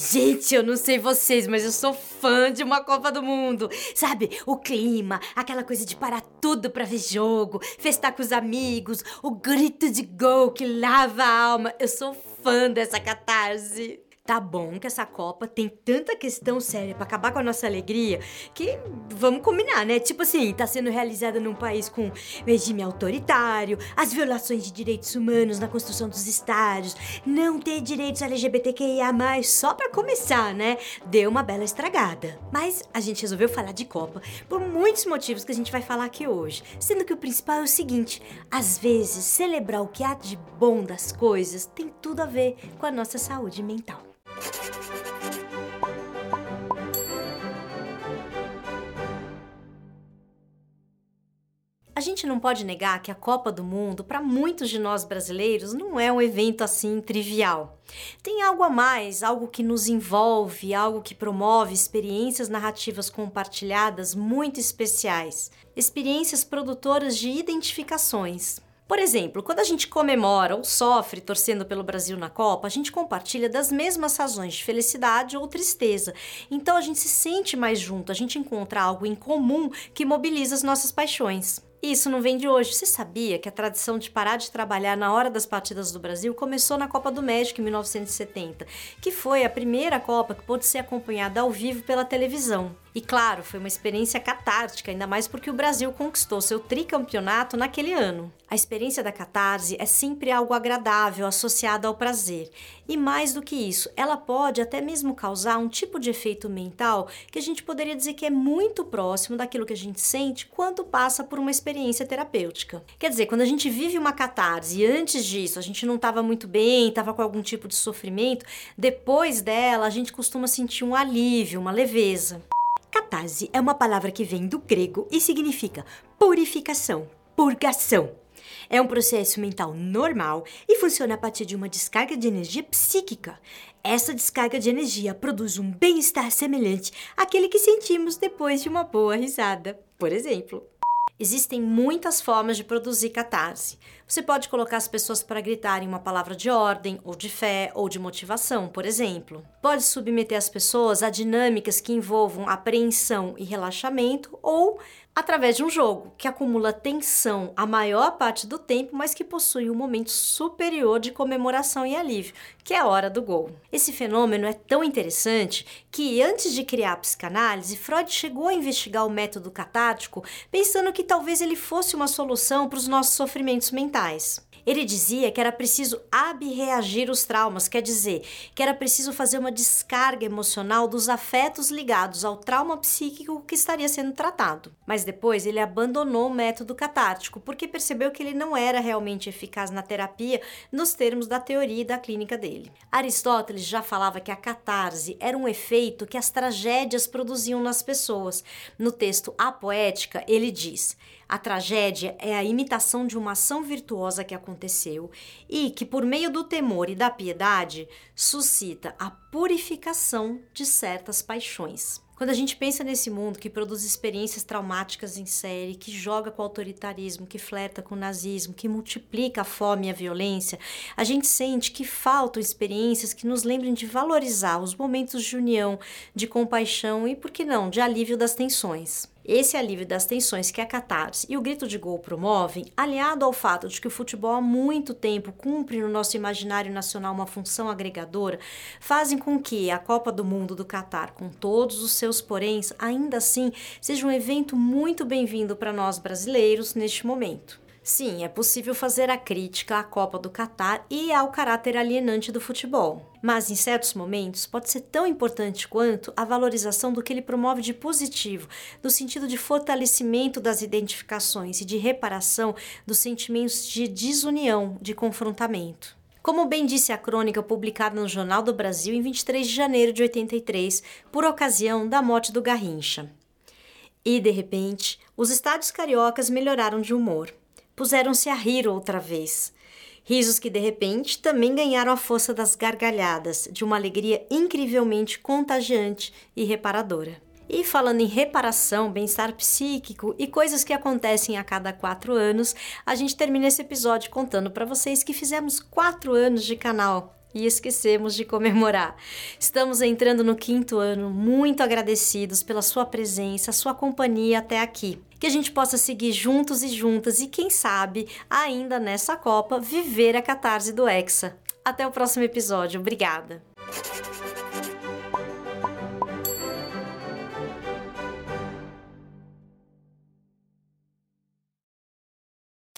Gente, eu não sei vocês, mas eu sou fã de uma Copa do Mundo. Sabe, o clima, aquela coisa de parar tudo pra ver jogo, festar com os amigos, o grito de gol que lava a alma. Eu sou fã dessa catarse. Tá bom que essa Copa tem tanta questão séria para acabar com a nossa alegria que vamos combinar, né? Tipo assim, tá sendo realizada num país com regime autoritário, as violações de direitos humanos na construção dos estádios, não ter direitos LGBTQIA+, só para começar, né? Deu uma bela estragada. Mas a gente resolveu falar de Copa por muitos motivos que a gente vai falar aqui hoje, sendo que o principal é o seguinte: às vezes celebrar o que há de bom das coisas tem tudo a ver com a nossa saúde mental. A gente não pode negar que a Copa do Mundo, para muitos de nós brasileiros, não é um evento assim trivial. Tem algo a mais, algo que nos envolve, algo que promove experiências narrativas compartilhadas muito especiais, experiências produtoras de identificações. Por exemplo, quando a gente comemora ou sofre torcendo pelo Brasil na Copa, a gente compartilha das mesmas razões de felicidade ou tristeza. Então a gente se sente mais junto, a gente encontra algo em comum que mobiliza as nossas paixões. Isso não vem de hoje. Você sabia que a tradição de parar de trabalhar na hora das partidas do Brasil começou na Copa do México em 1970, que foi a primeira Copa que pôde ser acompanhada ao vivo pela televisão. E claro, foi uma experiência catártica, ainda mais porque o Brasil conquistou seu tricampeonato naquele ano. A experiência da catarse é sempre algo agradável, associado ao prazer. E mais do que isso, ela pode até mesmo causar um tipo de efeito mental que a gente poderia dizer que é muito próximo daquilo que a gente sente quando passa por uma experiência terapêutica. Quer dizer, quando a gente vive uma catarse e antes disso a gente não estava muito bem, estava com algum tipo de sofrimento, depois dela a gente costuma sentir um alívio, uma leveza. Catarse é uma palavra que vem do grego e significa purificação, purgação. É um processo mental normal e funciona a partir de uma descarga de energia psíquica. Essa descarga de energia produz um bem-estar semelhante àquele que sentimos depois de uma boa risada, por exemplo. Existem muitas formas de produzir catarse. Você pode colocar as pessoas para gritarem uma palavra de ordem, ou de fé, ou de motivação, por exemplo. Pode submeter as pessoas a dinâmicas que envolvam apreensão e relaxamento, ou através de um jogo que acumula tensão a maior parte do tempo, mas que possui um momento superior de comemoração e alívio, que é a hora do gol. Esse fenômeno é tão interessante que, antes de criar a psicanálise, Freud chegou a investigar o método catártico, pensando que talvez ele fosse uma solução para os nossos sofrimentos mentais. Ele dizia que era preciso abreagir os traumas, quer dizer, que era preciso fazer uma descarga emocional dos afetos ligados ao trauma psíquico que estaria sendo tratado. Mas depois ele abandonou o método catártico porque percebeu que ele não era realmente eficaz na terapia nos termos da teoria e da clínica dele. Aristóteles já falava que a catarse era um efeito que as tragédias produziam nas pessoas. No texto A Poética, ele diz: a tragédia é a imitação de uma ação virtuosa que aconteceu e que, por meio do temor e da piedade, suscita a purificação de certas paixões. Quando a gente pensa nesse mundo que produz experiências traumáticas em série, que joga com o autoritarismo, que flerta com o nazismo, que multiplica a fome e a violência, a gente sente que faltam experiências que nos lembrem de valorizar os momentos de união, de compaixão e, por que não, de alívio das tensões. Esse alívio das tensões que a catarse e o grito de gol promovem, aliado ao fato de que o futebol há muito tempo cumpre no nosso imaginário nacional uma função agregadora, fazem com que a Copa do Mundo do Catar, com todos os seus poréns, ainda assim seja um evento muito bem-vindo para nós brasileiros neste momento. Sim, é possível fazer a crítica à Copa do Catar e ao caráter alienante do futebol. Mas em certos momentos pode ser tão importante quanto a valorização do que ele promove de positivo, no sentido de fortalecimento das identificações e de reparação dos sentimentos de desunião, de confrontamento. Como bem disse a crônica publicada no Jornal do Brasil em 23 de janeiro de 83, por ocasião da morte do Garrincha. E, de repente, os estádios cariocas melhoraram de humor puseram-se a rir outra vez. Risos que de repente também ganharam a força das gargalhadas, de uma alegria incrivelmente contagiante e reparadora. E falando em reparação, bem-estar psíquico e coisas que acontecem a cada quatro anos, a gente termina esse episódio contando para vocês que fizemos quatro anos de canal e esquecemos de comemorar. Estamos entrando no quinto ano, muito agradecidos pela sua presença, sua companhia até aqui. Que a gente possa seguir juntos e juntas e, quem sabe, ainda nessa Copa, viver a catarse do Hexa. Até o próximo episódio. Obrigada!